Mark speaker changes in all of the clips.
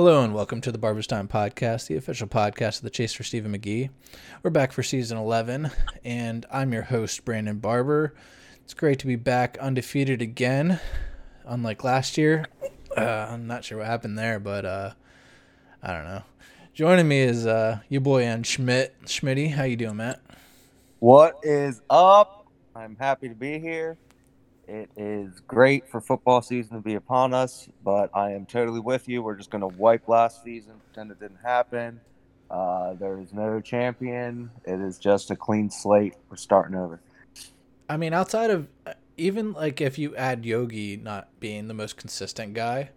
Speaker 1: Hello and welcome to the Barber's Time Podcast, the official podcast of the Chase for Stephen McGee. We're back for season 11, and I'm your host, Brandon Barber. It's great to be back undefeated again, unlike last year. Uh, I'm not sure what happened there, but uh, I don't know. Joining me is uh, your boy Ann Schmidt. Schmitty, how you doing, Matt?
Speaker 2: What is up? I'm happy to be here. It is great for football season to be upon us, but I am totally with you. We're just going to wipe last season, pretend it didn't happen. Uh, there is no champion. It is just a clean slate. We're starting over.
Speaker 1: I mean, outside of even like if you add Yogi not being the most consistent guy,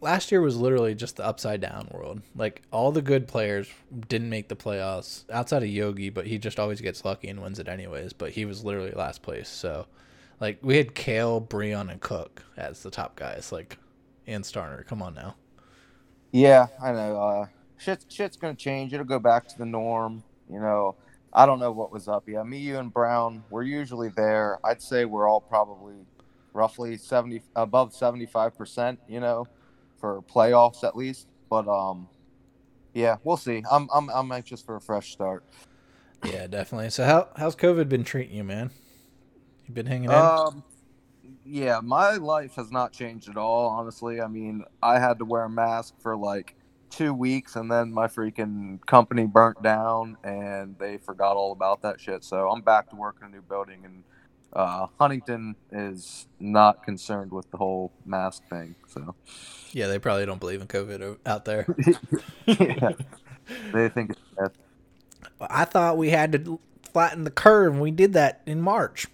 Speaker 1: last year was literally just the upside down world. Like all the good players didn't make the playoffs outside of Yogi, but he just always gets lucky and wins it anyways. But he was literally last place. So, like we had Kale, Breon, and Cook as the top guys. Like, and Starner. Come on now.
Speaker 2: Yeah, I know. Uh, shit, shit's gonna change. It'll go back to the norm. You know, I don't know what was up. Yeah, me, you, and Brown. We're usually there. I'd say we're all probably roughly seventy above seventy five percent. You know for playoffs at least. But um, yeah, we'll see. I'm I'm I'm anxious for a fresh start.
Speaker 1: Yeah, definitely. So how how's COVID been treating you, man? You been hanging out.
Speaker 2: Um, yeah, my life has not changed at all. Honestly, I mean, I had to wear a mask for like two weeks, and then my freaking company burnt down, and they forgot all about that shit. So I'm back to work in a new building, and uh, Huntington is not concerned with the whole mask thing. So
Speaker 1: yeah, they probably don't believe in COVID out there.
Speaker 2: yeah, they think it's death.
Speaker 1: I thought we had to flatten the curve, we did that in March.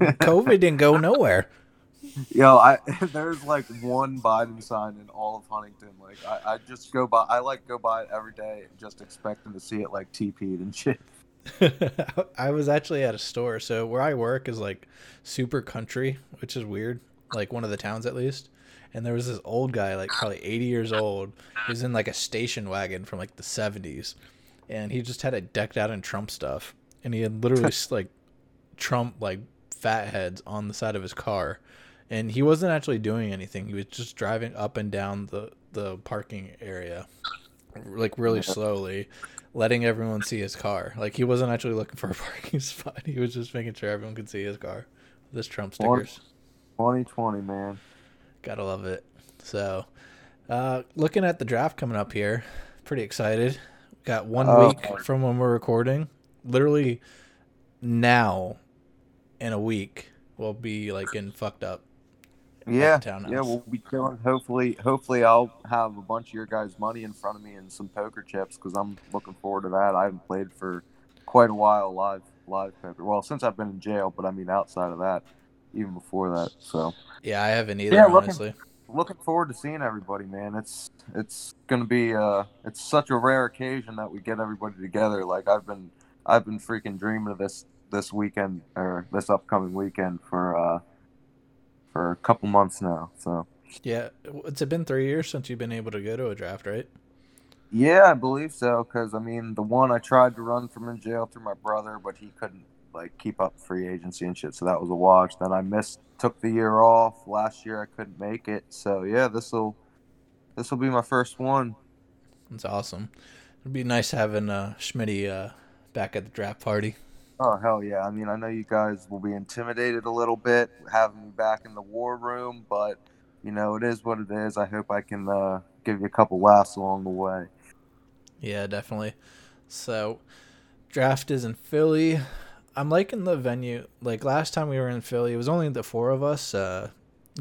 Speaker 1: COVID didn't go nowhere.
Speaker 2: Yo, I there's like one Biden sign in all of Huntington. Like I, I just go by I like go by it every day just expecting to see it like TP'd and shit.
Speaker 1: I was actually at a store. So where I work is like super country, which is weird. Like one of the towns at least. And there was this old guy, like probably 80 years old. He was in like a station wagon from like the 70s. And he just had it decked out in Trump stuff. And he had literally like Trump like fat heads on the side of his car. And he wasn't actually doing anything. He was just driving up and down the, the parking area like really slowly letting everyone see his car. Like he wasn't actually looking for a parking spot. He was just making sure everyone could see his car. This Trump stickers.
Speaker 2: 2020, man.
Speaker 1: Gotta love it. So, uh, looking at the draft coming up here, pretty excited. Got one oh, week from when we're recording. Literally now, in a week, we'll be like in fucked up
Speaker 2: yeah, yeah, we'll be chilling. Hopefully, hopefully, I'll have a bunch of your guys' money in front of me and some poker chips because I'm looking forward to that. I haven't played for quite a while live live poker. Well, since I've been in jail, but I mean outside of that, even before that. So
Speaker 1: yeah, I haven't either. Yeah, honestly,
Speaker 2: looking, looking forward to seeing everybody, man. It's it's gonna be uh, it's such a rare occasion that we get everybody together. Like I've been I've been freaking dreaming of this this weekend or this upcoming weekend for. uh for a couple months now. So
Speaker 1: yeah, it's been three years since you've been able to go to a draft, right?
Speaker 2: Yeah, I believe so. Because I mean, the one I tried to run from in jail through my brother, but he couldn't like keep up free agency and shit, so that was a wash. Then I missed, took the year off. Last year I couldn't make it, so yeah, this will this will be my first one.
Speaker 1: That's awesome. It'd be nice having uh, Schmitty uh, back at the draft party.
Speaker 2: Oh hell yeah! I mean, I know you guys will be intimidated a little bit having me back in the war room, but you know it is what it is. I hope I can uh, give you a couple laughs along the way.
Speaker 1: Yeah, definitely. So, draft is in Philly. I'm liking the venue. Like last time we were in Philly, it was only the four of us: uh,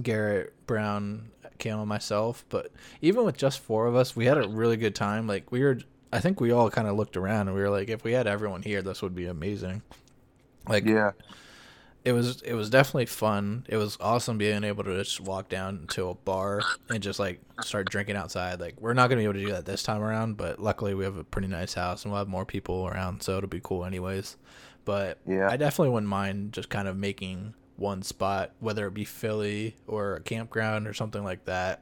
Speaker 1: Garrett, Brown, Cam, and myself. But even with just four of us, we had a really good time. Like we were I think we all kind of looked around and we were like, if we had everyone here, this would be amazing. Like,
Speaker 2: yeah,
Speaker 1: it was it was definitely fun. It was awesome being able to just walk down to a bar and just like start drinking outside. Like, we're not gonna be able to do that this time around, but luckily we have a pretty nice house and we'll have more people around, so it'll be cool anyways. But yeah, I definitely wouldn't mind just kind of making one spot, whether it be Philly or a campground or something like that,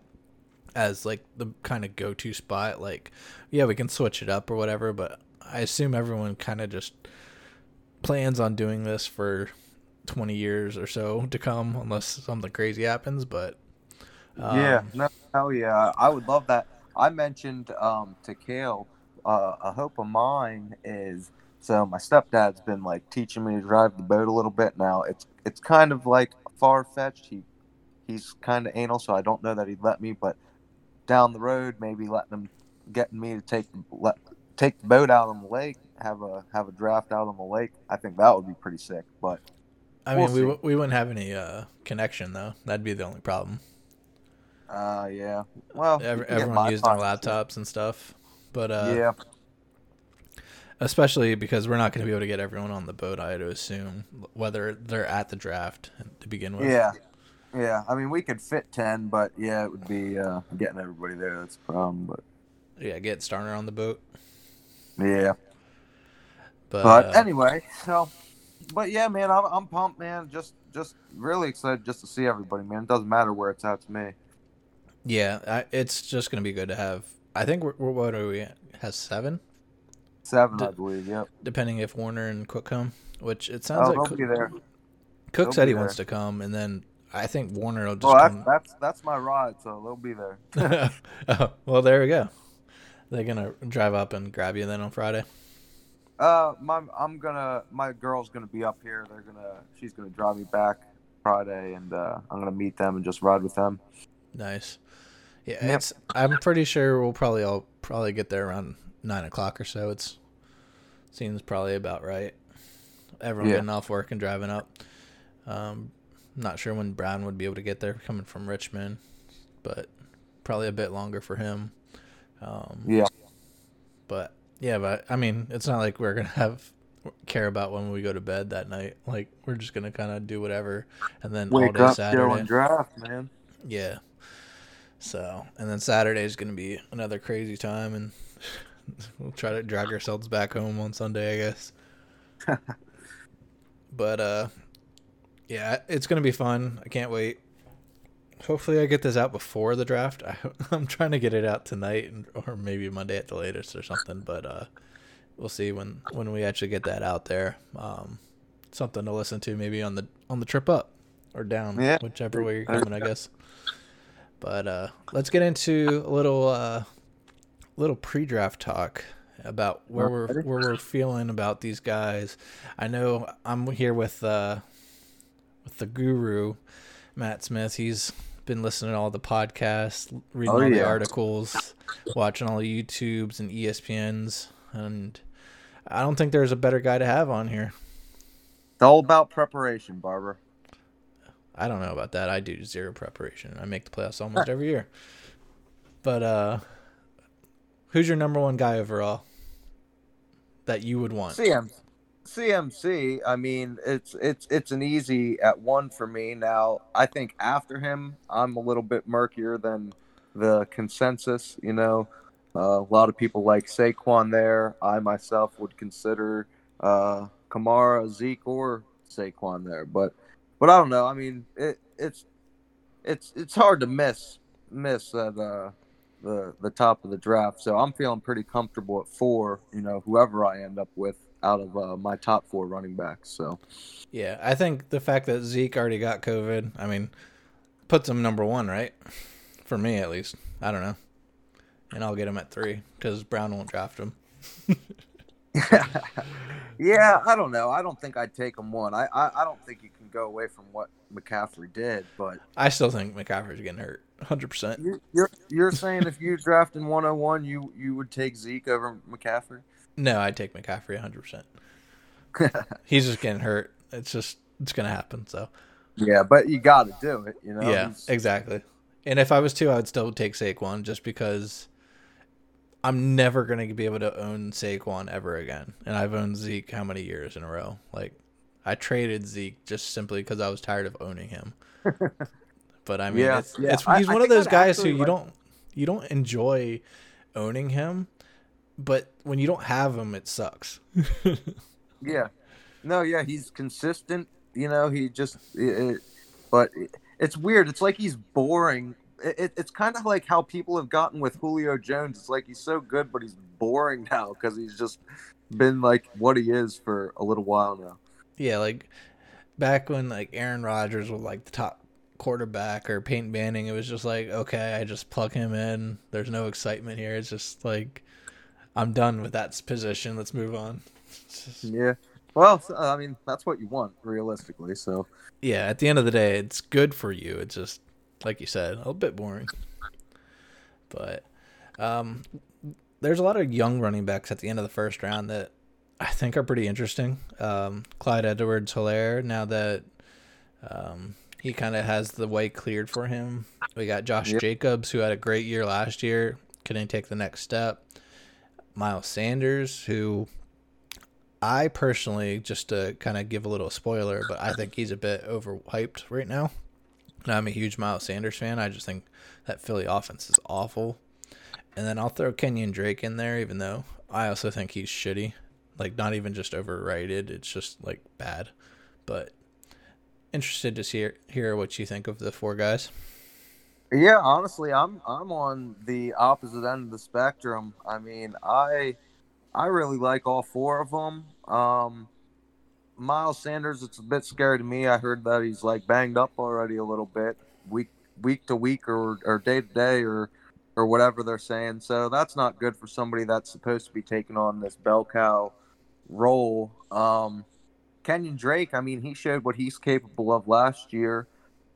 Speaker 1: as like the kind of go-to spot like yeah we can switch it up or whatever but i assume everyone kind of just plans on doing this for 20 years or so to come unless something crazy happens but
Speaker 2: um, yeah no hell yeah i would love that I mentioned um, to Kale, uh, a hope of mine is so my stepdad's been like teaching me to drive the boat a little bit now. It's it's kind of like far fetched. He he's kind of anal, so I don't know that he'd let me. But down the road, maybe letting him getting me to take let take the boat out on the lake, have a have a draft out on the lake. I think that would be pretty sick. But
Speaker 1: I
Speaker 2: We'll
Speaker 1: mean, we
Speaker 2: see.
Speaker 1: w- we wouldn't have any uh, connection though. That'd be the only problem.
Speaker 2: uh, yeah, well,
Speaker 1: Every, everyone used their laptops and stuff, but uh,
Speaker 2: yeah,
Speaker 1: especially because we're not going to be able to get everyone on the boat. I had to assume whether they're at the draft to begin with.
Speaker 2: yeah, yeah. I mean, we could fit ten, but yeah, it would be uh, getting everybody there. That's the problem. But
Speaker 1: yeah. Get Starner on the boat,
Speaker 2: yeah.
Speaker 1: but,
Speaker 2: But
Speaker 1: uh,
Speaker 2: anyway, so, but yeah, man, I'm, I'm pumped, man. Just, just really excited just to see everybody, man. It doesn't matter where it's at to me.
Speaker 1: yeah, I, it's just going to be good to have. I think we're, we're what are we? At? Has seven,
Speaker 2: Seven,
Speaker 1: D-
Speaker 2: I believe. Yep.
Speaker 1: depending if Warner and Cook come. Which it
Speaker 2: Oh,
Speaker 1: sounds like
Speaker 2: they'll
Speaker 1: Cook,
Speaker 2: there.
Speaker 1: Cook said he wants to come, and then I think Warner will just
Speaker 2: Well, that's, that's that's my ride, so they'll be there.
Speaker 1: oh, well, there we go. They're gonna drive up and grab you then on Friday.
Speaker 2: Uh, my I'm gonna my girl's gonna be up here. They're gonna she's gonna drive me back Friday, and uh, I'm gonna meet them and just ride with them.
Speaker 1: Nice. Yeah,
Speaker 2: Yep.
Speaker 1: it's. I'm pretty sure we'll probably all probably get there around nine o'clock or so. It's seems probably about right. Everyone
Speaker 2: Yeah.
Speaker 1: getting off work and driving up. Um, not sure when Brown would be able to get there coming from Richmond, but probably a bit longer for him. Um,
Speaker 2: Yeah.
Speaker 1: But yeah, but I mean, it's not like we're gonna have care about when we go to bed that night. Like we're just gonna kind of do whatever, and then all day
Speaker 2: up,
Speaker 1: Saturday.
Speaker 2: draft, man.
Speaker 1: Yeah. So, and then Saturday is going to be another crazy time, and we'll try to drag ourselves back home on Sunday, I guess. but, uh, yeah, it's going to be fun. I can't wait. Hopefully, I get this out before the draft. I, I'm trying to get it out tonight, and, or maybe Monday at the latest or something. But uh, we'll see when when we actually get that out there. Um, something to listen to maybe on the on the trip up or down,
Speaker 2: Yeah.
Speaker 1: whichever way you're coming, I guess. But uh, let's get into a little uh, little pre-draft talk about where we're where we're feeling about these guys. I know I'm here with uh, with the guru Matt Smith. He's been listening to all the podcasts, reading
Speaker 2: Oh,
Speaker 1: all the articles, watching all the YouTubes and ESPNs, and I don't think there's a better guy to have on here.
Speaker 2: It's all about preparation, Barber.
Speaker 1: I don't know about that. I do zero preparation. I make the playoffs almost every year. But uh who's your number one guy overall that you would want?
Speaker 2: CM, CMC. I mean, it's it's it's an easy at one for me. Now, I think after him, I'm a little bit murkier than the consensus. You know, uh, a lot of people like Saquon there. I myself would consider uh, Kamara, Zeke, or Saquon there. But but I don't know. I mean, it, it's it's it's hard to miss miss at uh, the the top of the draft. So I'm feeling pretty comfortable at four. You know, whoever I end up with out of uh, my top four running backs. So
Speaker 1: Yeah, I think the fact that Zeke already got COVID, I mean, puts him number one, right? For me, at least. I don't know. And I'll get him at three because Brown won't draft him.
Speaker 2: yeah, I don't know. I don't think I'd take him one. I, I I don't think you can go away from what McCaffrey did, but
Speaker 1: I still think McCaffrey's getting hurt 100%.
Speaker 2: you- you're you're saying if you draft in 101, you you would take Zeke over McCaffrey?
Speaker 1: No, I'd take McCaffrey 100%. He's just getting hurt. It's just, it's going to happen. So.
Speaker 2: Yeah, but you got to do it. You know.
Speaker 1: yeah,
Speaker 2: He's-
Speaker 1: exactly. And if I was two, I would still take Saquon just because I'm never going to be able to own Saquon ever again. And I've owned Zeke how many years in a row? Like, I traded Zeke just simply because I was tired of owning him. but I mean,
Speaker 2: Yeah,
Speaker 1: it's,
Speaker 2: yeah.
Speaker 1: it's he's
Speaker 2: I
Speaker 1: one of those guys who you
Speaker 2: like-
Speaker 1: don't you don't enjoy owning him, but when you don't have him, it sucks.
Speaker 2: Yeah. No, yeah, he's consistent. You know, he just, it, it- but it, it's weird. It's like he's boring. It, it, it's kind of like how people have gotten with Julio Jones. It's like he's so good, but he's boring now because he's just been like what he is for a little while now.
Speaker 1: Yeah, like back when like Aaron Rodgers was like the top quarterback or Peyton Manning, it was just like, okay, I just plug him in. There's no excitement here. It's just like, I'm done with that position. Let's move on.
Speaker 2: Yeah. Well, I mean, that's what you want realistically. So.
Speaker 1: Yeah. At the end of the day, it's good for you. It's just like you said, a little bit boring. But um, there's a lot of young running backs at the end of the first round that I think are pretty interesting. Um, Clyde Edwards Helaire, now that um, he kind of has the way cleared for him. We got Josh yep. Jacobs, who had a great year last year, couldn't take the next step. Miles Sanders, who I personally, just to kind of give a little spoiler, but I think he's a bit overhyped right now. I'm a huge Miles Sanders fan. I just think that Philly offense is awful. And then I'll throw Kenyan Drake in there, even though I also think he's shitty. Like, not even just overrated, it's just, like, bad. But interested to see, hear what you think of the four guys.
Speaker 2: Yeah, honestly, I'm I'm on the opposite end of the spectrum. I mean, I I really like all four of them. Um, Miles Sanders, it's a bit scary to me. I heard that he's like banged up already a little bit, week week to week or, or day to day or or whatever they're saying. So that's not good for somebody that's supposed to be taking on this bell cow role. Um, Kenyan Drake, I mean, he showed what he's capable of last year.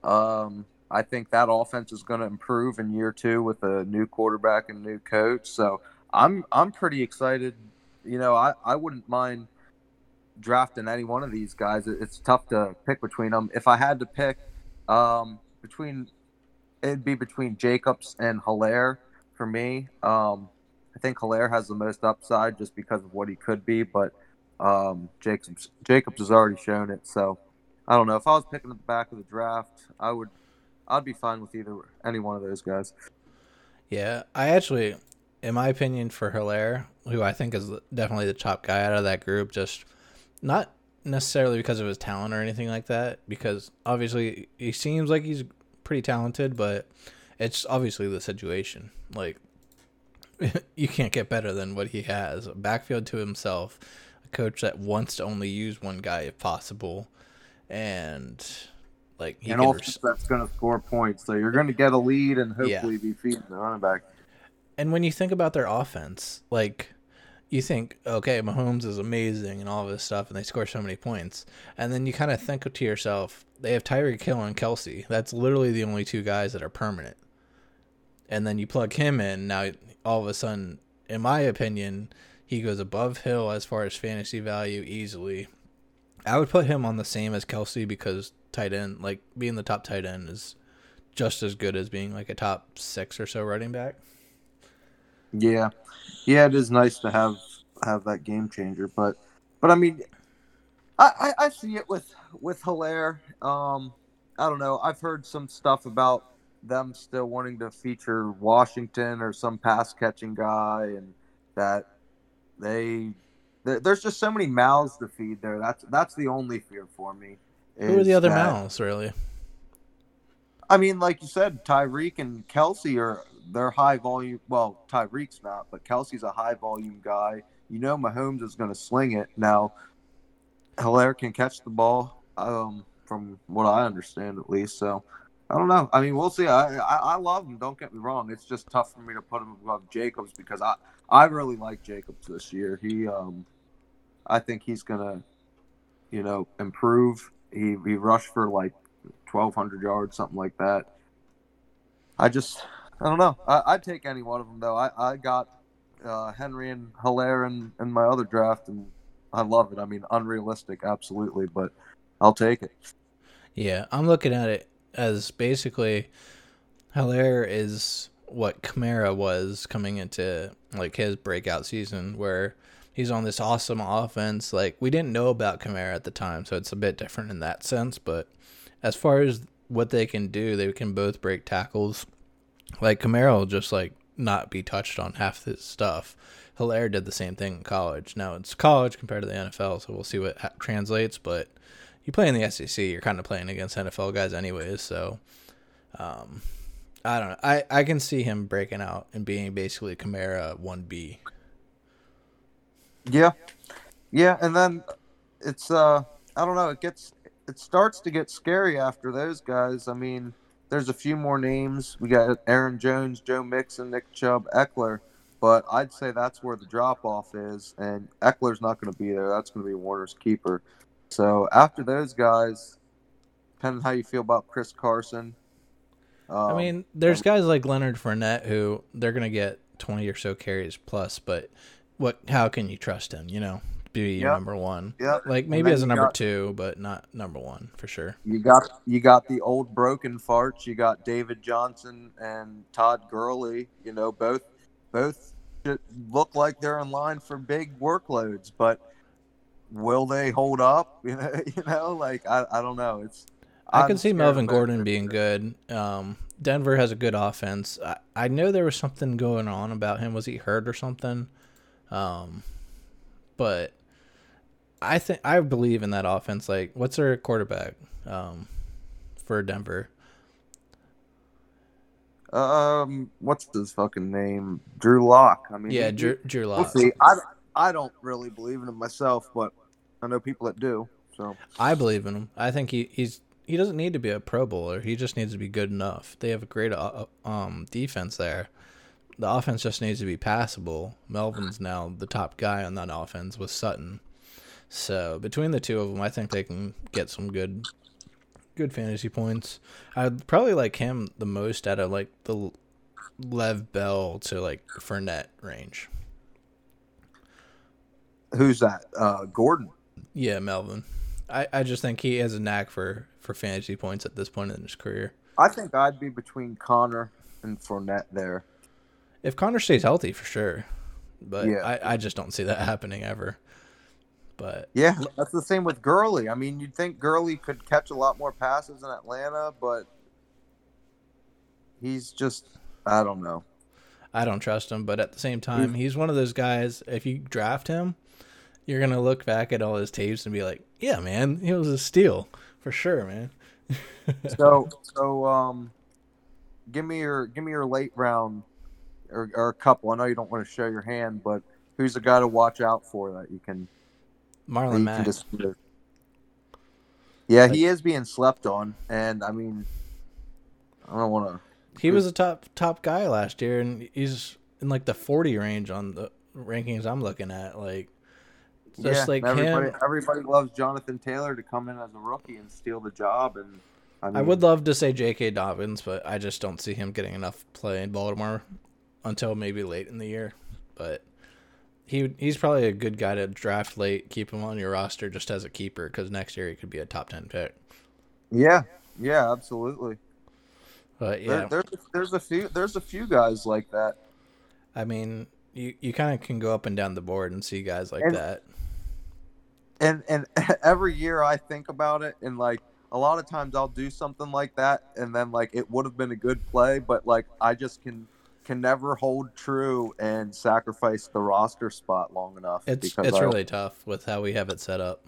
Speaker 2: Um, I think that offense is going to improve in year two with a new quarterback and new coach. So I'm I'm pretty excited. You know, I, I wouldn't mind drafting any one of these guys. It's tough to pick between them. If I had to pick um, between, it'd be between Jacobs and Helaire for me. Um, I think Helaire has the most upside just because of what he could be, but um, Jacobs Jacobs has already shown it. So I don't know if I was picking at the back of the draft, I would I'd be fine with either any one of those guys.
Speaker 1: Yeah, I actually, in my opinion, for Helaire, who I think is definitely the top guy out of that group, just not necessarily because of his talent or anything like that, because obviously he seems like he's pretty talented, but it's obviously the situation. Like you can't get better than what he has. Backfield to himself, a coach that wants to only use one guy if possible, and like
Speaker 2: he and also res- that's going to score points. So you're going to get a lead and hopefully yeah. be feeding the running back.
Speaker 1: And when you think about their offense, like you think, okay, Mahomes is amazing and all this stuff, and they score so many points. And then you kind of think to yourself, they have Tyreek Hill and Kelce. That's literally the only two guys that are permanent. And then you plug him in. Now, all of a sudden, in my opinion, he goes above Hill as far as fantasy value easily. I would put him on the same as Kelce because tight end, like being the top tight end, is just as good as being like a top six or so running back.
Speaker 2: Yeah, yeah, it is nice to have have that game changer, but but I mean, I I, I see it with with Helaire. Um, I don't know. I've heard some stuff about them still wanting to feature Washington or some pass catching guy, and that they there's just so many mouths to feed there. That's that's the only fear for me.
Speaker 1: Who are the other that, mouths, really?
Speaker 2: I mean, like you said, Tyreek and Kelce are they're high volume. Well, Tyreek's not, but Kelce's a high volume guy. You know, Mahomes is going to sling it. Now, Helaire can catch the ball, um, from what I understand at least. So, I don't know. I mean, we'll see. I, I, I love him. Don't get me wrong. It's just tough for me to put him above Jacobs because I I really like Jacobs this year. He um, I think he's gonna, you know, improve. He he rushed for like twelve hundred yards, something like that. I just I don't know. I, would take any one of them though. I, I got uh, Henry and Helaire in, in my other draft, and I love it. I mean, unrealistic, absolutely, but I'll take it.
Speaker 1: Yeah, I'm looking at it as basically Helaire is what Kamara was coming into like his breakout season, where he's on this awesome offense. Like we didn't know about Kamara at the time, so it's a bit different in that sense. But as far as what they can do, they can both break tackles like Kamara will just like not be touched on half this stuff. Helaire did the same thing in college. Now it's college compared to the NFL, so we'll see what ha- translates. But you play in the SEC, you're kind of playing against NFL guys anyways. So um, I don't know. I, I can see him breaking out and being basically Kamara one B.
Speaker 2: Yeah, yeah, and then it's uh I don't know. It gets it starts to get scary after those guys. I mean, there's a few more names. We got Aaron Jones, Joe Mixon, Nick Chubb, Ekeler, but I'd say that's where the drop off is, and Ekeler's not going to be there. That's going to be Warner's keeper. So after those guys, depending on how you feel about Chris Carson.
Speaker 1: Um, I mean, there's guys like Leonard Fournette who they're going to get 20 or so carries plus, but what? How can you trust him? You know, be yep. number one.
Speaker 2: Yeah,
Speaker 1: like maybe as a number got, two, but not number one for sure.
Speaker 2: You got you got the old broken farts. You got David Johnson and Todd Gurley. You know, both both look like they're in line for big workloads, but will they hold up? You know, you know, like I, I don't know. It's
Speaker 1: I I'm can see Melvin Gordon being good. Um, Denver has a good offense. I, I know there was something going on about him. Was he hurt or something? Um, but I think I believe in that offense. Like, what's their quarterback um, for Denver?
Speaker 2: Um, what's his fucking name? Drew Lock. I mean,
Speaker 1: yeah, Drew, Drew Lock.
Speaker 2: We'll see. I, I don't really believe in him myself, but I know people that do. So
Speaker 1: I believe in him. I think he, he's he doesn't need to be a Pro Bowler. He just needs to be good enough. They have a great uh, um defense there. The offense just needs to be passable. Melvin's now the top guy on that offense with Sutton. So between the two of them, I think they can get some good, good fantasy points. I'd probably like him the most out of like the Lev Bell to like Fournette range.
Speaker 2: Who's that? Uh, Gordon.
Speaker 1: Yeah, Melvin. I, I just think he has a knack for for fantasy points at this point in his career.
Speaker 2: I think I'd be between Conner and Fournette there.
Speaker 1: If Conner stays healthy, for sure. But yeah. I, I just don't see that happening ever. But
Speaker 2: yeah, that's the same with Gurley. I mean, you'd think Gurley could catch a lot more passes in Atlanta, but he's just I don't know.
Speaker 1: I don't trust him, but at the same time, he's one of those guys. If you draft him, you're gonna look back at all his tapes and be like, "Yeah, man, he was a steal for sure, man."
Speaker 2: so, so um, give me your give me your late round or, or a couple. I know you don't want to show your hand, but who's the guy to watch out for that you can
Speaker 1: Marlon Mack.
Speaker 2: Just, yeah, he is being slept on, and I mean, I don't want to.
Speaker 1: He was a top top guy last year, and he's in like the forty range on the rankings I'm looking at. Like,
Speaker 2: just yeah, like everybody, him. Everybody loves Jonathan Taylor to come in as a rookie and steal the job, and
Speaker 1: I, mean, I would love to say J.K. Dobbins, but I just don't see him getting enough play in Baltimore until maybe late in the year. But he he's probably a good guy to draft late, keep him on your roster just as a keeper because next year he could be a top ten pick.
Speaker 2: Yeah, yeah, absolutely.
Speaker 1: But yeah,
Speaker 2: there, there's there's a few there's a few guys like that.
Speaker 1: I mean, you you kind of can go up and down the board and see guys like
Speaker 2: and,
Speaker 1: that.
Speaker 2: And and every year I think about it, and like a lot of times I'll do something like that, and then like it would have been a good play, but like I just can can never hold true and sacrifice the roster spot long enough.
Speaker 1: It's it's I, really tough with how we have it set up.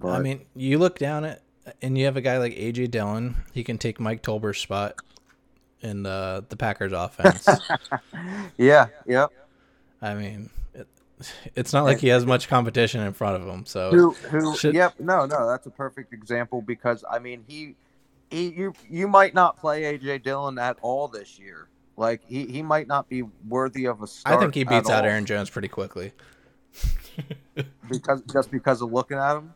Speaker 1: But, I mean, you look down at and you have a guy like AJ Dillon. He can take Mike Tolbert's spot in the the Packers offense.
Speaker 2: yeah. Yep.
Speaker 1: I mean, it, it's not like he has much competition in front of him. So
Speaker 2: who? Who? Should, yep. No. No. That's a perfect example because I mean he he, you you might not play AJ Dillon at all this year. Like he, he might not be worthy of a start.
Speaker 1: I think he beats out all. Aaron Jones pretty quickly.
Speaker 2: because just because of looking at him.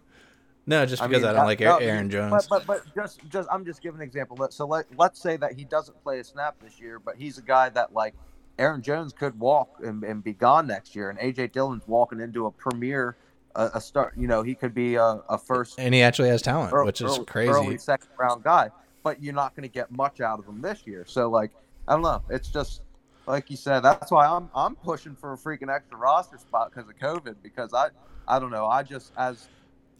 Speaker 1: No, just because I, mean, I don't like no, Aaron Jones.
Speaker 2: But, but but just just I'm just giving an example. So let let's say that he doesn't play a snap this year, but he's a guy that like Aaron Jones could walk and, and be gone next year, and AJ Dillon's walking into a premier a, a start. You know, he could be a, a first,
Speaker 1: and he actually has talent, early, which is
Speaker 2: early,
Speaker 1: crazy.
Speaker 2: Early second round guy, but you're not going to get much out of him this year. So like, I don't know. It's just like you said. That's why I'm I'm pushing for a freaking extra roster spot because of COVID. Because I I don't know. I just as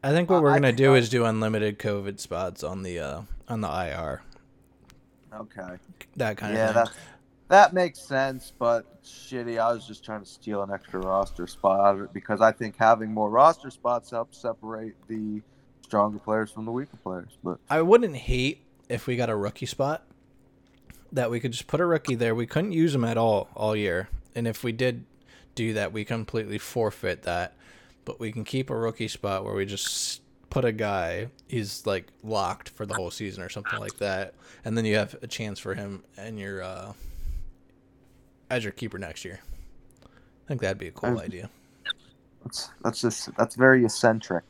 Speaker 1: I think what we're gonna do I, is do unlimited COVID spots on the uh on the IR.
Speaker 2: Okay.
Speaker 1: That kind
Speaker 2: yeah,
Speaker 1: of thing.
Speaker 2: That, makes sense, but shitty. I was just trying to steal an extra roster spot out of it because I think having more roster spots helps separate the stronger players from the weaker players. But
Speaker 1: I wouldn't hate if we got a rookie spot that we could just put a rookie there. We couldn't use him at all all year, and if we did do that, we completely forfeit that. But we can keep a rookie spot where we just put a guy he's like locked for the whole season or something like that, and then you have a chance for him and your uh, as your keeper next year. I think that'd be a cool
Speaker 2: Um,
Speaker 1: idea.
Speaker 2: That's that's just that's very eccentric.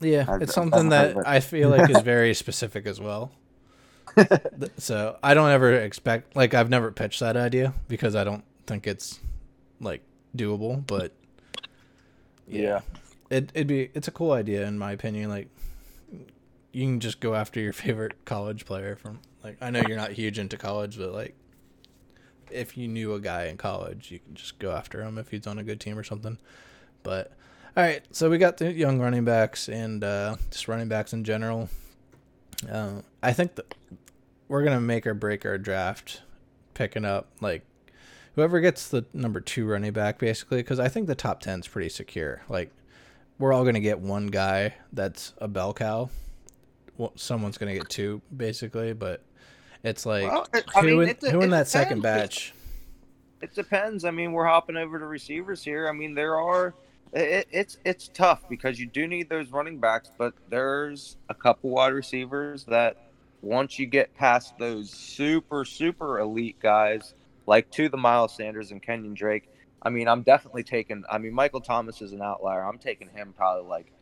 Speaker 1: Yeah,
Speaker 2: I've-
Speaker 1: it's
Speaker 2: I've
Speaker 1: something
Speaker 2: heard
Speaker 1: that
Speaker 2: it.
Speaker 1: I feel like is very specific as well. So I don't ever expect like I've never pitched that idea because I don't think it's like doable, but
Speaker 2: Yeah.
Speaker 1: it it'd be it's a cool idea in my opinion. Like you can just go after your favorite college player from like I know you're not huge into college, but like if you knew a guy in college, you can just go after him if he's on a good team or something. But all right, so we got the young running backs and uh, just running backs in general. Uh, I think that we're gonna make or break our draft, picking up like whoever gets the number two running back, basically, because I think the top ten is pretty secure. Like we're all gonna get one guy that's a bell cow. Well, someone's gonna get two, basically, but it's like
Speaker 2: Well, it- I
Speaker 1: who
Speaker 2: mean,
Speaker 1: in,
Speaker 2: it de-
Speaker 1: who in
Speaker 2: it
Speaker 1: that second batch?
Speaker 2: It depends. I mean, we're hopping over to receivers here. I mean, there are. It, it's it's tough because you do need those running backs, but there's a couple wide receivers that once you get past those super super elite guys like to the Miles Sanders and Kenyan Drake. I mean, I'm definitely taking. I mean, Michael Thomas is an outlier. I'm taking him probably like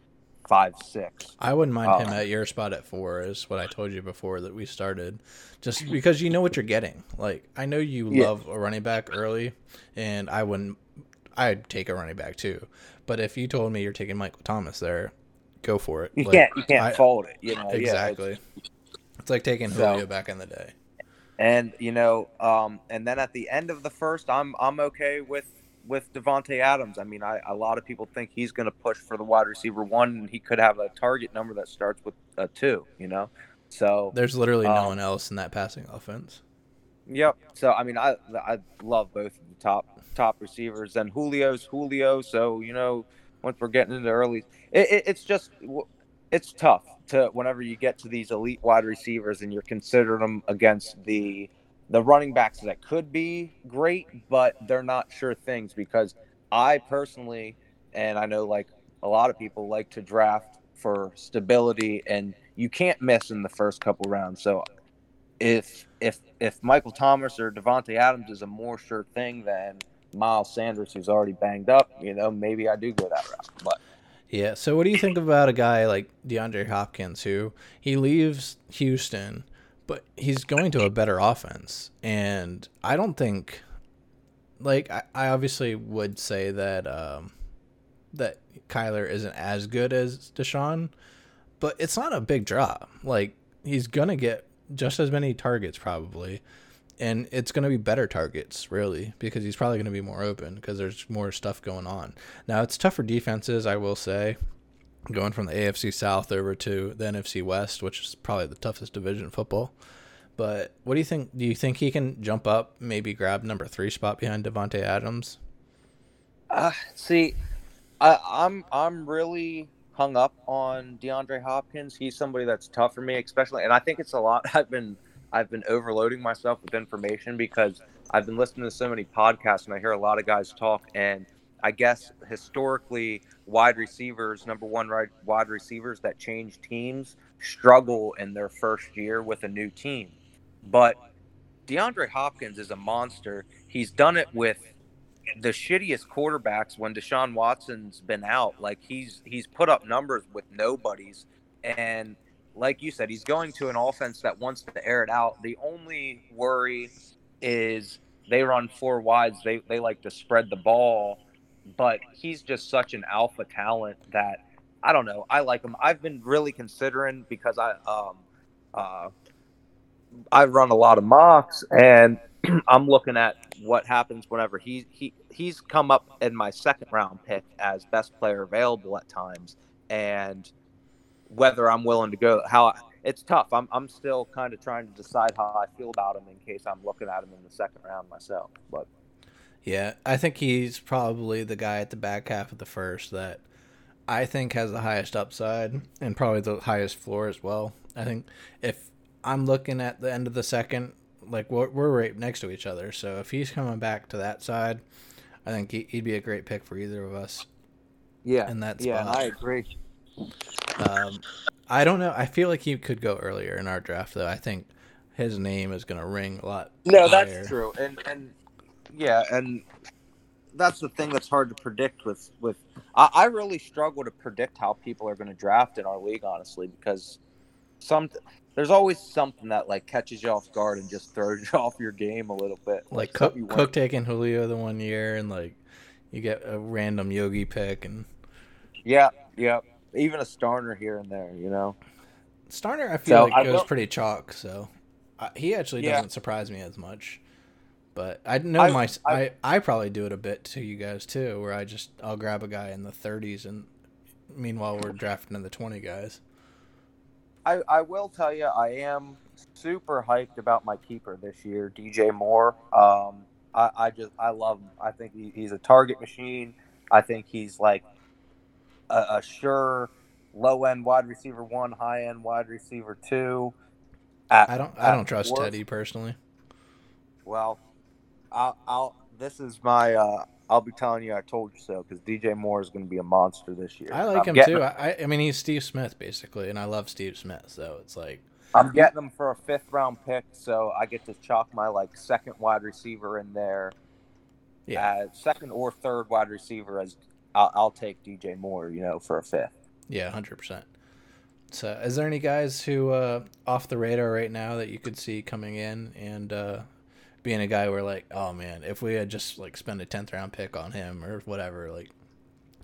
Speaker 2: five six.
Speaker 1: I wouldn't mind him at your spot at four, is what I told you before that we started. Just because you know what you're getting. Like I know you
Speaker 2: Yeah.
Speaker 1: love a running back early, and I wouldn't. I'd take a running back too, but if you told me you're taking Michael Thomas there, go for it.
Speaker 2: You
Speaker 1: Like,
Speaker 2: can't you can't
Speaker 1: I-
Speaker 2: fold it. You know Yeah, it's-
Speaker 1: exactly. it's like taking
Speaker 2: So-
Speaker 1: Julio back in the day.
Speaker 2: And you know, um, and then at the end of the first, I'm I'm okay with with Davante Adams. I mean, I a lot of people think he's going to push for the wide receiver one, and he could have a target number that starts with a two. You know, so
Speaker 1: There's literally no
Speaker 2: Um,
Speaker 1: one else in that passing offense.
Speaker 2: yep. So I mean, I I love both of the top top receivers, and Julio's Julio. So you know, once we're getting into early, it, it, it's just it's tough to whenever you get to these elite wide receivers and you're considering them against the the running backs that could be great, but they're not sure things because I personally and I know like a lot of people like to draft for stability and you can't miss in the first couple rounds. So if if if Michael Thomas or Davante Adams is a more sure thing than Miles Sanders who's already banged up, you know, maybe I do go that route. But
Speaker 1: Yeah. So, what do you think about a guy like DeAndre Hopkins, who he leaves Houston, but he's going to a better offense, and I don't think, like, I, I obviously would say that um, that Kyler isn't as good as Deshaun, but it's not a big drop. Like, he's gonna get just as many targets probably. And it's going to be better targets, really, because he's probably going to be more open because there's more stuff going on. Now it's tough for defenses, I will say, going from the AFC South over to the NFC West, which is probably the toughest division in football. But what do you think? Do you think he can jump up, maybe grab number three spot behind Davante Adams?
Speaker 2: Uh, see, I, I'm I'm really hung up on DeAndre Hopkins. He's somebody that's tough for me, especially, and I think it's a lot. I've been I've been overloading myself with information because I've been listening to so many podcasts and I hear a lot of guys talk. And I guess historically, wide receivers, number one wide receivers that change teams, struggle in their first year with a new team. But DeAndre Hopkins is a monster. He's done it with the shittiest quarterbacks when Deshaun Watson's been out. Like he's he's put up numbers with nobodies, and like you said, he's going to an offense that wants to air it out. The only worry is they run four wides. They they like to spread the ball, but he's just such an alpha talent that I don't know. I like him. I've been really considering because I um uh I run a lot of mocks and I'm looking at what happens whenever he he he's come up in my second round pick as best player available at times and whether I'm willing to go how it's tough. I'm I'm still kind of trying to decide how I feel about him in case I'm looking at him in the second round myself. But
Speaker 1: Yeah, I think he's probably the guy at the back half of the first that I think has the highest upside and probably the highest floor as well. I think if I'm looking at the end of the second, like we're, we're right next to each other, so if he's coming back to that side, I think he, he'd be a great pick for either of us.
Speaker 2: yeah,
Speaker 1: In that
Speaker 2: yeah. I agree.
Speaker 1: Um, I don't know. I feel like he could go earlier in our draft, though. I think his name is going to ring a lot.
Speaker 2: No,
Speaker 1: higher.
Speaker 2: that's true, and and yeah, and that's the thing that's hard to predict with with. I, I really struggle to predict how people are going to draft in our league, honestly, because some there's always something that like catches you off guard and just throws you off your game a little bit.
Speaker 1: Like
Speaker 2: something
Speaker 1: Cook, Cook taking Julio the one year, and like you get a random Yogi pick, and
Speaker 2: Yeah, yeah. Even a starter here and there, you know.
Speaker 1: Starner I feel
Speaker 2: So,
Speaker 1: like
Speaker 2: I
Speaker 1: goes pretty chalk. So uh, he actually
Speaker 2: Yeah.
Speaker 1: doesn't surprise me as much. But I know
Speaker 2: I-
Speaker 1: my I,
Speaker 2: I-
Speaker 1: I probably do it a bit to you guys too, where I just I'll grab a guy in the 30s, and meanwhile we're drafting in the 20 guys.
Speaker 2: I, I will tell you, I am super hyped about my keeper this year, DJ Moore. Um, I, I just I love him. I think he, he's a target machine. I think he's like a, a sure low end wide receiver one, high end wide receiver two. At-
Speaker 1: I don't I don't trust
Speaker 2: worst-
Speaker 1: Teddy personally.
Speaker 2: Well, I'll, I'll this is my uh, I'll be telling you I told you so because DJ Moore is going to be a monster this year.
Speaker 1: I like
Speaker 2: I'm
Speaker 1: him too. I I mean he's Steve Smith basically, and I love Steve Smith, so it's like
Speaker 2: I'm getting them for a fifth round pick, so I get to chalk my like second wide receiver in there.
Speaker 1: yeah
Speaker 2: Uh, second or third wide receiver as I'll, I'll take DJ Moore, you know, for a fifth.
Speaker 1: yeah hundred percent. So is there any guys who uh, off the radar right now that you could see coming in and uh, being a guy where like oh man if we had just like spent a tenth round pick on him or whatever like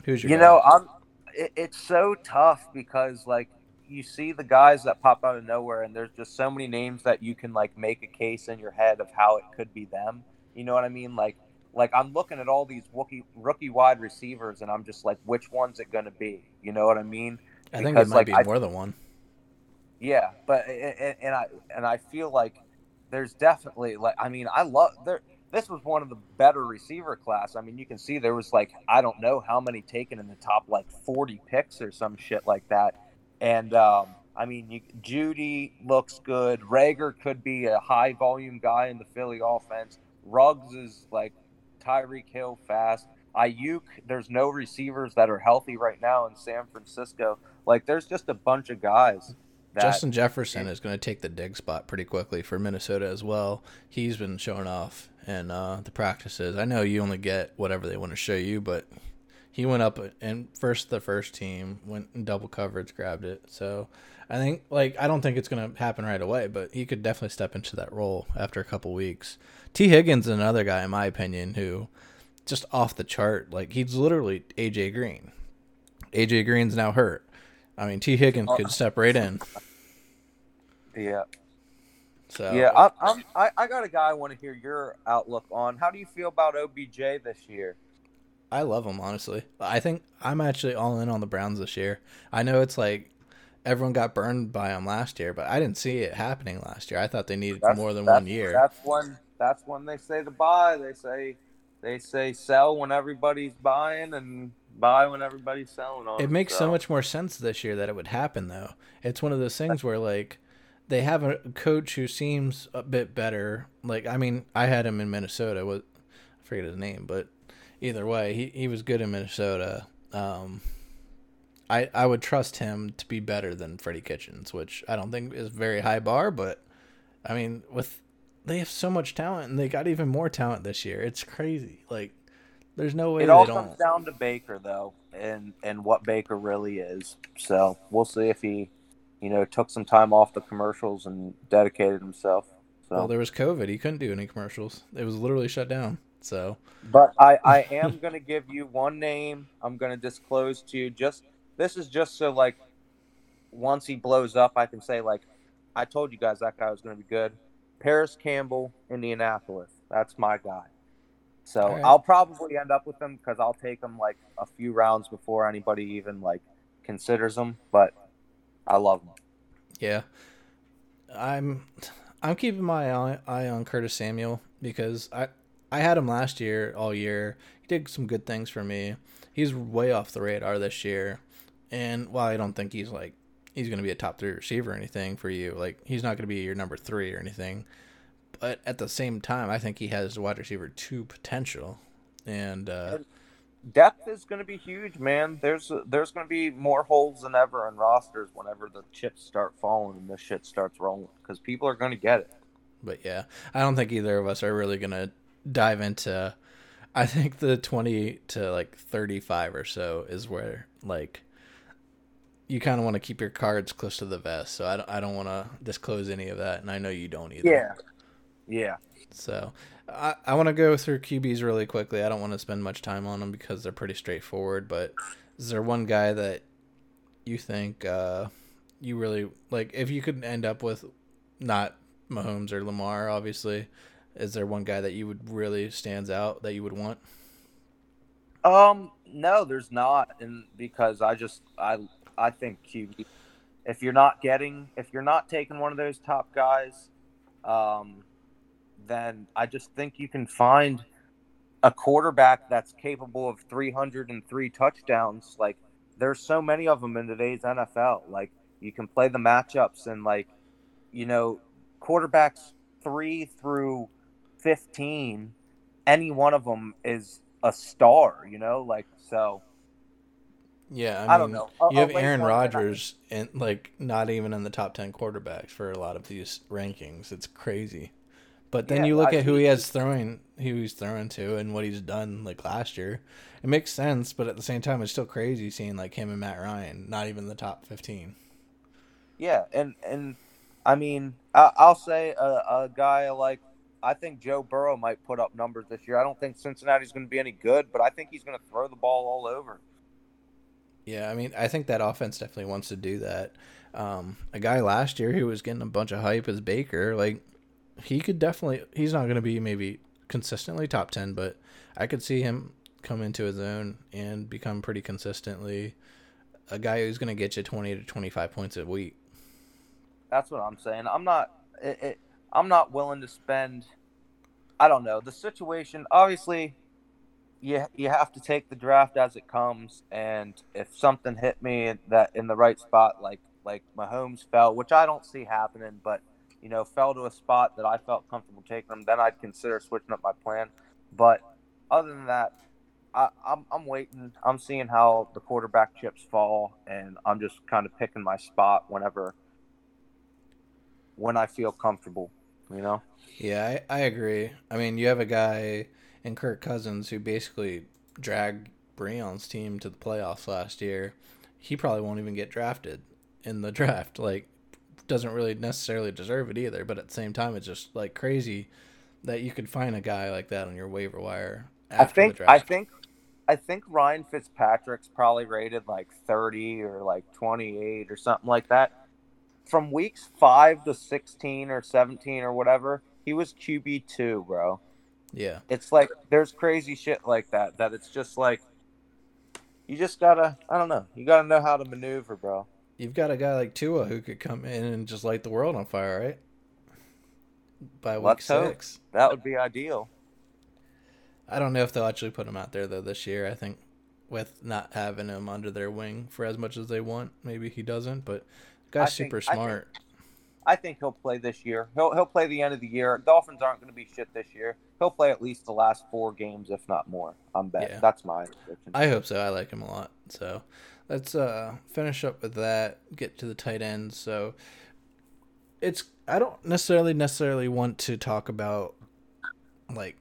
Speaker 1: who's your
Speaker 2: You
Speaker 1: guy?
Speaker 2: know, I'm. It, it's so tough because like you see the guys that pop out of nowhere, and there's just so many names that you can like make a case in your head of how it could be them. You know what I mean? Like, like I'm looking at all these rookie rookie wide receivers, and I'm just like, which one's it going to be? You know what I mean?
Speaker 1: I think it might
Speaker 2: like,
Speaker 1: be
Speaker 2: I-
Speaker 1: more than one.
Speaker 2: Yeah, but and, and I and I feel like there's definitely like I mean I love there. This was one of the better receiver class. I mean, you can see there was like I don't know how many taken in the top like 40 picks or some shit like that. And um, I mean, you, Jeudy looks good. Reagor could be a high volume guy in the Philly offense. Ruggs is like Tyreek Hill fast. Aiyuk, there's no receivers that are healthy right now in San Francisco. Like, there's just a bunch of guys
Speaker 1: Justin Jefferson is going to take the dig spot pretty quickly for Minnesota as well. He's been showing off in uh, the practices. I know you only get whatever they want to show you, but he went up and first the first team went in double coverage, grabbed it. So I think like I don't think it's going to happen right away, but he could definitely step into that role after a couple weeks. Tee Higgins is another guy in my opinion who just off the chart. Like he's literally AJ Green. AJ Green's now hurt. I mean, Tee Higgins uh, could step right in.
Speaker 2: Yeah,
Speaker 1: So
Speaker 2: yeah. I, I'm, I, I got a guy I want to hear your outlook on. How do you feel about OBJ this year?
Speaker 1: I love them honestly. I think I'm actually all in on the Browns this year. I know it's like everyone got burned by them last year, but I didn't see it happening last year. I thought they needed
Speaker 2: That's-
Speaker 1: more than one year.
Speaker 2: That's when that's when they say to buy. They say they say sell when everybody's buying and buy when everybody's selling on.
Speaker 1: It makes so much more sense this year that it would happen though. It's one of those things where like they have a coach who seems a bit better. Like I mean, I had him in Minnesota. What I forget his name, but either way, he, he was good in Minnesota. Um, I I would trust him to be better than Freddie Kitchens, which I don't think is very high bar, but I mean with they have so much talent and they got even more talent this year. It's crazy. Like there's no way
Speaker 2: It
Speaker 1: they
Speaker 2: all
Speaker 1: don't.
Speaker 2: comes down to Baker though, and and what Baker really is. So we'll see if he, you know, took some time off the commercials and dedicated himself. So,
Speaker 1: Well, there was COVID. He couldn't do any commercials. It was literally shut down. So
Speaker 2: but I I am gonna give you one name. I'm gonna disclose to you. Just this is just so like, once he blows up, I can say like, I told you guys that guy was gonna be good. Parris Campbell, Indianapolis. That's my guy. So
Speaker 1: right.
Speaker 2: I'll probably end up with them because I'll take them like a few rounds before anybody even like considers them. But I love them.
Speaker 1: yeah, I'm I'm keeping my eye, eye on Curtis Samuel because I I had him last year all year. He did some good things for me. He's way off the radar this year, and while I don't think he's like he's going to be a top three receiver or anything for you, like he's not going to be your number three or anything. But at the same time, I think he has wide receiver two potential, and uh,
Speaker 2: depth is going to be huge, man. There's there's going to be more holes than ever in rosters whenever the chips start falling and this shit starts rolling because people are going to get it.
Speaker 1: But yeah, I don't think either of us are really going to dive into. I think the twenty to like thirty five or so is where like you kind of want to keep your cards close to the vest. So I don't, I don't want to disclose any of that, and I know you don't either.
Speaker 2: Yeah, yeah.
Speaker 1: So I, I want to go through QBs really quickly. I don't want to spend much time on them because they're pretty straightforward. But is there one guy that you think uh, you really like? If you could end up with not Mahomes or Lamar, obviously, is there one guy that you would really stands out that you would want?
Speaker 2: Um, no, there's not, and because I just I I think QB. If you're not getting, if you're not taking one of those top guys, um, then I just think you can find a quarterback that's capable of 303 touchdowns. Like there's so many of them in today's NFL. Like you can play the matchups and like, you know, quarterbacks three through 15, any one of them is a star, you know, like, so.
Speaker 1: Yeah, I, mean, I don't know. A, you have oh, oh, Aaron Rodgers and like not even in the top 10 quarterbacks for a lot of these rankings. It's crazy. But then yeah, you look at who he has throwing, who he's throwing to, and what he's done like last year. It makes sense, but at the same time, it's still crazy seeing like him and Matt Ryan not even the top fifteen.
Speaker 2: Yeah, and and I mean, I, will say a, a guy like I think Joe Burrow might put up numbers this year. I don't think Cincinnati's going to be any good, but I think he's going to throw the ball all over.
Speaker 1: Yeah, I mean, I think that offense definitely wants to do that. Um, a guy last year who was getting a bunch of hype is Baker. Like he could definitely. He's not going to be maybe consistently top ten, but I could see him come into his own and become pretty consistently a guy who's going to get you twenty to twenty five points a week.
Speaker 2: That's what I'm saying. I'm not. It, it, I'm not willing to spend. I don't know the situation. Obviously, you you have to take the draft as it comes, and if something hit me that in the right spot, like like Mahomes fell, which I don't see happening, but you know, fell to a spot that I felt comfortable taking them, then I'd consider switching up my plan. But other than that, I, am I'm, I'm waiting. I'm seeing how the quarterback chips fall, and I'm just kind of picking my spot whenever, when I feel comfortable. You know.
Speaker 1: Yeah, I, I agree. I mean, you have a guy in Kirk Cousins who basically dragged Breon's team to the playoffs last year. He probably won't even get drafted in the draft. Like doesn't really necessarily deserve it either. But at the same time, it's just like crazy that you could find a guy like that on your waiver wire.
Speaker 2: I think. I think. I think Ryan Fitzpatrick's probably rated like 30 or like 28 or something like that. From weeks 5 to 16 or 17 or whatever, he was QB2, bro.
Speaker 1: Yeah.
Speaker 2: It's like there's crazy shit like that that it's just like you just got to I don't know. You got to know how to maneuver, bro
Speaker 1: you've got a guy like Tua who could come in and just light the world on fire, right? By week Let's six,
Speaker 2: hope. that would be ideal.
Speaker 1: I don't know if they'll actually put him out there though this year. I think with not having him under their wing for as much as they want, maybe he doesn't. But guy's think, super smart.
Speaker 2: I think, I think, he'll play this year. He'll he'll play the end of the year. Dolphins aren't going to be shit this year. He'll play at least the last four games, if not more. I'm betting. Yeah. That's my prediction.
Speaker 1: I hope so. I like him a lot. So let's uh finish up with that. Get to the tight ends. So it's I don't necessarily necessarily want to talk about like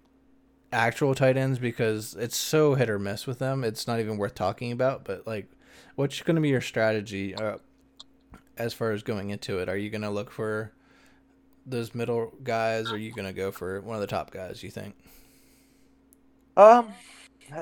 Speaker 1: actual tight ends because it's so hit or miss with them. It's not even worth talking about. But like, what's going to be your strategy uh, as far as going into it? Are you going to look for those middle guys? Or are you going to go for one of the top guys? You think?
Speaker 2: Um,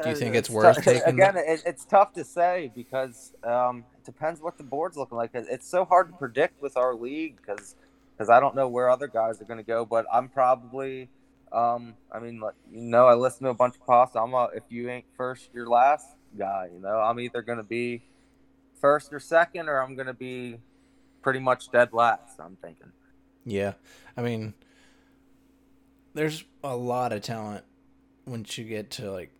Speaker 1: do you think it's, it's worth
Speaker 2: t- taking? Again, it, it's tough to say because um, it depends what the board's looking like. It's so hard to predict with our league because because I don't know where other guys are going to go. But I'm probably, um, I mean, like, you know, I listen to a bunch of posts. I'm a if you ain't first, you're last guy. You know, I'm either going to be first or second, or I'm going to be pretty much dead last. I'm thinking.
Speaker 1: Yeah, I mean, there's a lot of talent once you get to like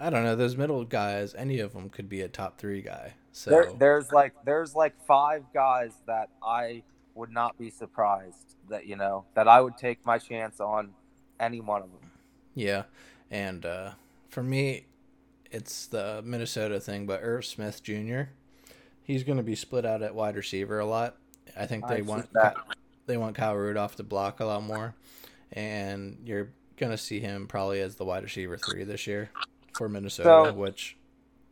Speaker 1: I don't know those middle guys. Any of them could be a top three guy. So
Speaker 2: there, there's like there's like five guys that I would not be surprised that you know that I would take my chance on any one of them.
Speaker 1: Yeah, and uh, for me, it's the Minnesota thing, but Irv Smith Jr. He's going to be split out at wide receiver a lot. I think they
Speaker 3: I
Speaker 1: want they want Kyle Rudolph to block a lot more, and you're going to see him probably as the wide receiver three this year for Minnesota,
Speaker 3: So-
Speaker 1: which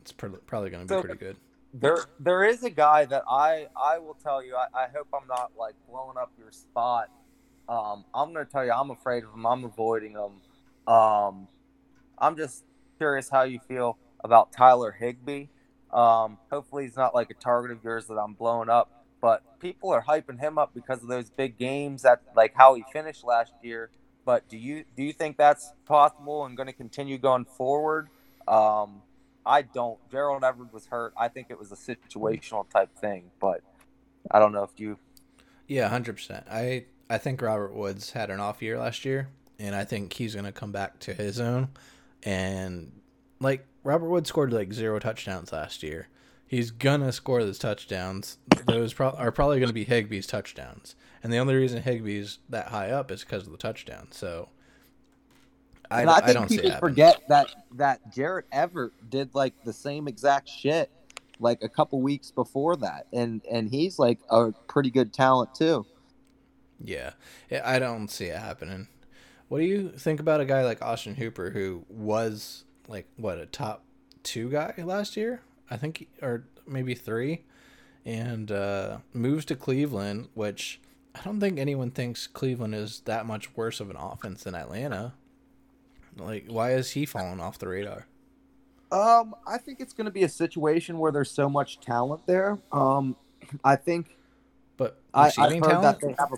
Speaker 1: it's pr- probably going to be
Speaker 3: So-
Speaker 1: pretty good.
Speaker 3: There, there is a guy that I, I will tell you. I, I hope I'm not like blowing up your spot. Um, I'm gonna tell you, I'm afraid of him. I'm avoiding him. Um, I'm just curious how you feel about Tyler Higbee. Um, hopefully he's not like a target of yours that I'm blowing up. But people are hyping him up because of those big games that like how he finished last year. But do you do you think that's possible and going to continue going forward? Um, I don't. Gerald Everett was hurt. I think it was a situational type thing, but I don't know if you.
Speaker 1: Yeah, hundred percent. I I think Robert Woods had an off year last year, and I think he's gonna come back to his own. And like Robert Woods scored like zero touchdowns last year. He's gonna score those touchdowns. Those pro- are probably gonna be Higbee's touchdowns, and the only reason Higbee's that high up is because of the touchdown. So I,
Speaker 2: and I
Speaker 1: I
Speaker 2: think
Speaker 1: it
Speaker 2: people forget that that Gerald Everett did like the same exact shit like a couple weeks before that, and and he's like a pretty good talent too.
Speaker 1: Yeah, Yeah, I don't see it happening. What do you think about a guy like Austin Hooper, who was like what a top two guy last year? I think, or maybe three, and uh, moves to Cleveland, which I don't think anyone thinks Cleveland is that much worse of an offense than Atlanta. Like, why is he falling off the radar?
Speaker 2: Um, I think it's going to be a situation where there's so much talent there. Um, I think
Speaker 1: But
Speaker 2: I, I've heard
Speaker 1: talent,
Speaker 2: that they have a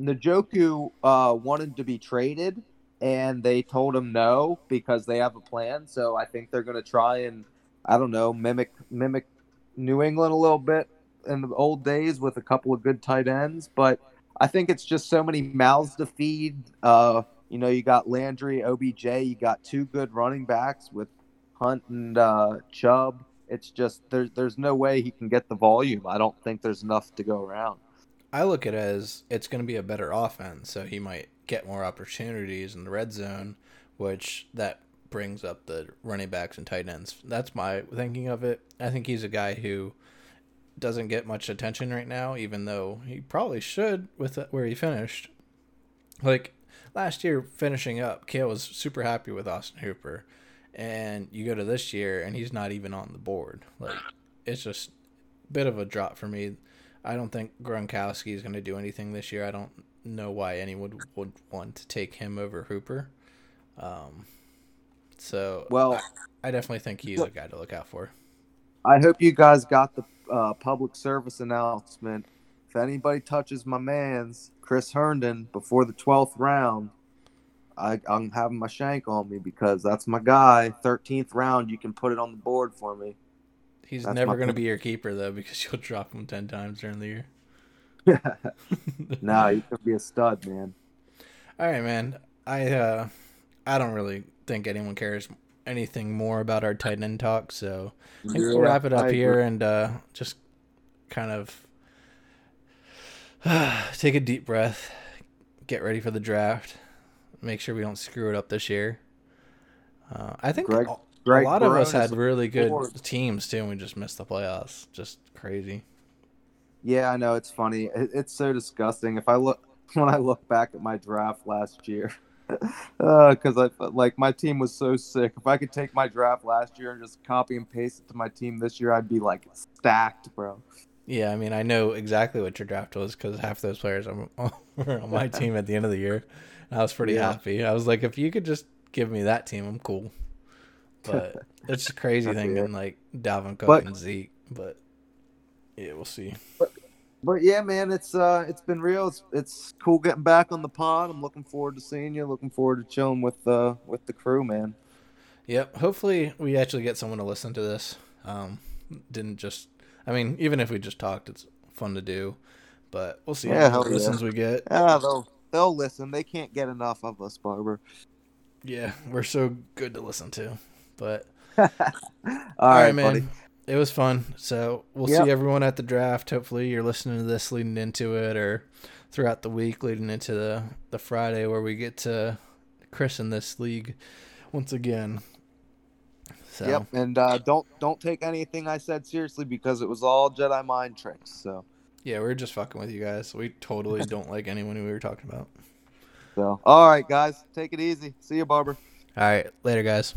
Speaker 2: Njoku uh, wanted to be traded, and they told him no because they have a plan. So I think they're going to try and I don't know mimic mimic New England a little bit in the old days with a couple of good tight ends. But I think it's just so many mouths to feed. Uh, you know, you got Landry, OBJ, you got two good running backs with Hunt and uh, Chubb. It's just there's there's no way he can get the volume. I don't think there's enough to go around.
Speaker 1: I look at it as it's going to be a better offense, so he might get more opportunities in the red zone, which that brings up the running backs and tight ends. That's my thinking of it. I think he's a guy who doesn't get much attention right now, even though he probably should with where he finished. Like last year, finishing up, Kale was super happy with Austin Hooper, and you go to this year and he's not even on the board. Like it's just a bit of a drop for me. I don't think Gronkowski is going to do anything this year. I don't know why anyone would, want to take him over Hooper. Um, so
Speaker 2: Well,
Speaker 1: I, I definitely think he's a guy to look out for.
Speaker 2: I hope you guys got the uh, public service announcement. If anybody touches my man's Chris Herndon before the twelfth round, I, I'm having my shank on me because that's my guy. Thirteenth round, you can put it on the board for me.
Speaker 1: He's
Speaker 2: That's
Speaker 1: never going to be your keeper though because you'll drop him ten times during the year.
Speaker 2: no, you could be a stud, man.
Speaker 1: All right, man. I uh, I don't really think anyone cares anything more about our tight end talk, so I think we'll wrap it up
Speaker 2: I
Speaker 1: here
Speaker 2: agree.
Speaker 1: and uh, just kind of take a deep breath, get ready for the draft, make sure we don't screw it up this year. Uh, I think
Speaker 2: Greg-
Speaker 1: a,
Speaker 2: Greg
Speaker 1: a lot of us had really good
Speaker 2: forward.
Speaker 1: teams too, and we just missed the playoffs. Just crazy.
Speaker 2: Yeah, I know it's funny. It, it's so disgusting. If I look when I look back at my draft last year, Uh, because I like my team was so sick. If I could take my draft last year and just copy and paste it to my team this year, I'd be like stacked, bro.
Speaker 1: Yeah, I mean, I know exactly what your draft was because half those players are- were on my team at the end of the year. And I was pretty
Speaker 2: Yeah.
Speaker 1: happy. I was like, if you could just give me that team, I'm cool. But it's a crazy thing,
Speaker 2: and
Speaker 1: like Dalvin Cook
Speaker 2: But-
Speaker 1: and Zeke. But yeah, we'll see.
Speaker 2: But yeah, man, it's uh, it's been real. It's it's cool getting back on the pod. I'm looking forward to seeing you. Looking forward to chilling with uh with the crew, man.
Speaker 1: Yep. Hopefully, we actually get someone to listen to this. Um, didn't just. I mean, even if we just talked, it's fun to do. But we'll see
Speaker 2: Yeah,
Speaker 1: how many
Speaker 2: yeah.
Speaker 1: listens we get.
Speaker 2: Yeah, they'll they'll listen. They can't get enough of us, Barber.
Speaker 1: Yeah, we're so good to listen to. But
Speaker 2: All
Speaker 1: All
Speaker 2: right,
Speaker 1: right, man.
Speaker 2: buddy.
Speaker 1: It was fun. So we'll
Speaker 2: Yep.
Speaker 1: see everyone at the draft. Hopefully, you're listening to this leading into it, or throughout the week leading into the the Friday where we get to christen this league once again. So
Speaker 2: Yep, and uh, don't don't take anything I said seriously because it was all Jedi mind tricks. So,
Speaker 1: yeah, we're just fucking with you guys. We totally don't like anyone who we were talking about.
Speaker 2: so all right, guys, take it easy. See you, Barber.
Speaker 1: All right, later, guys.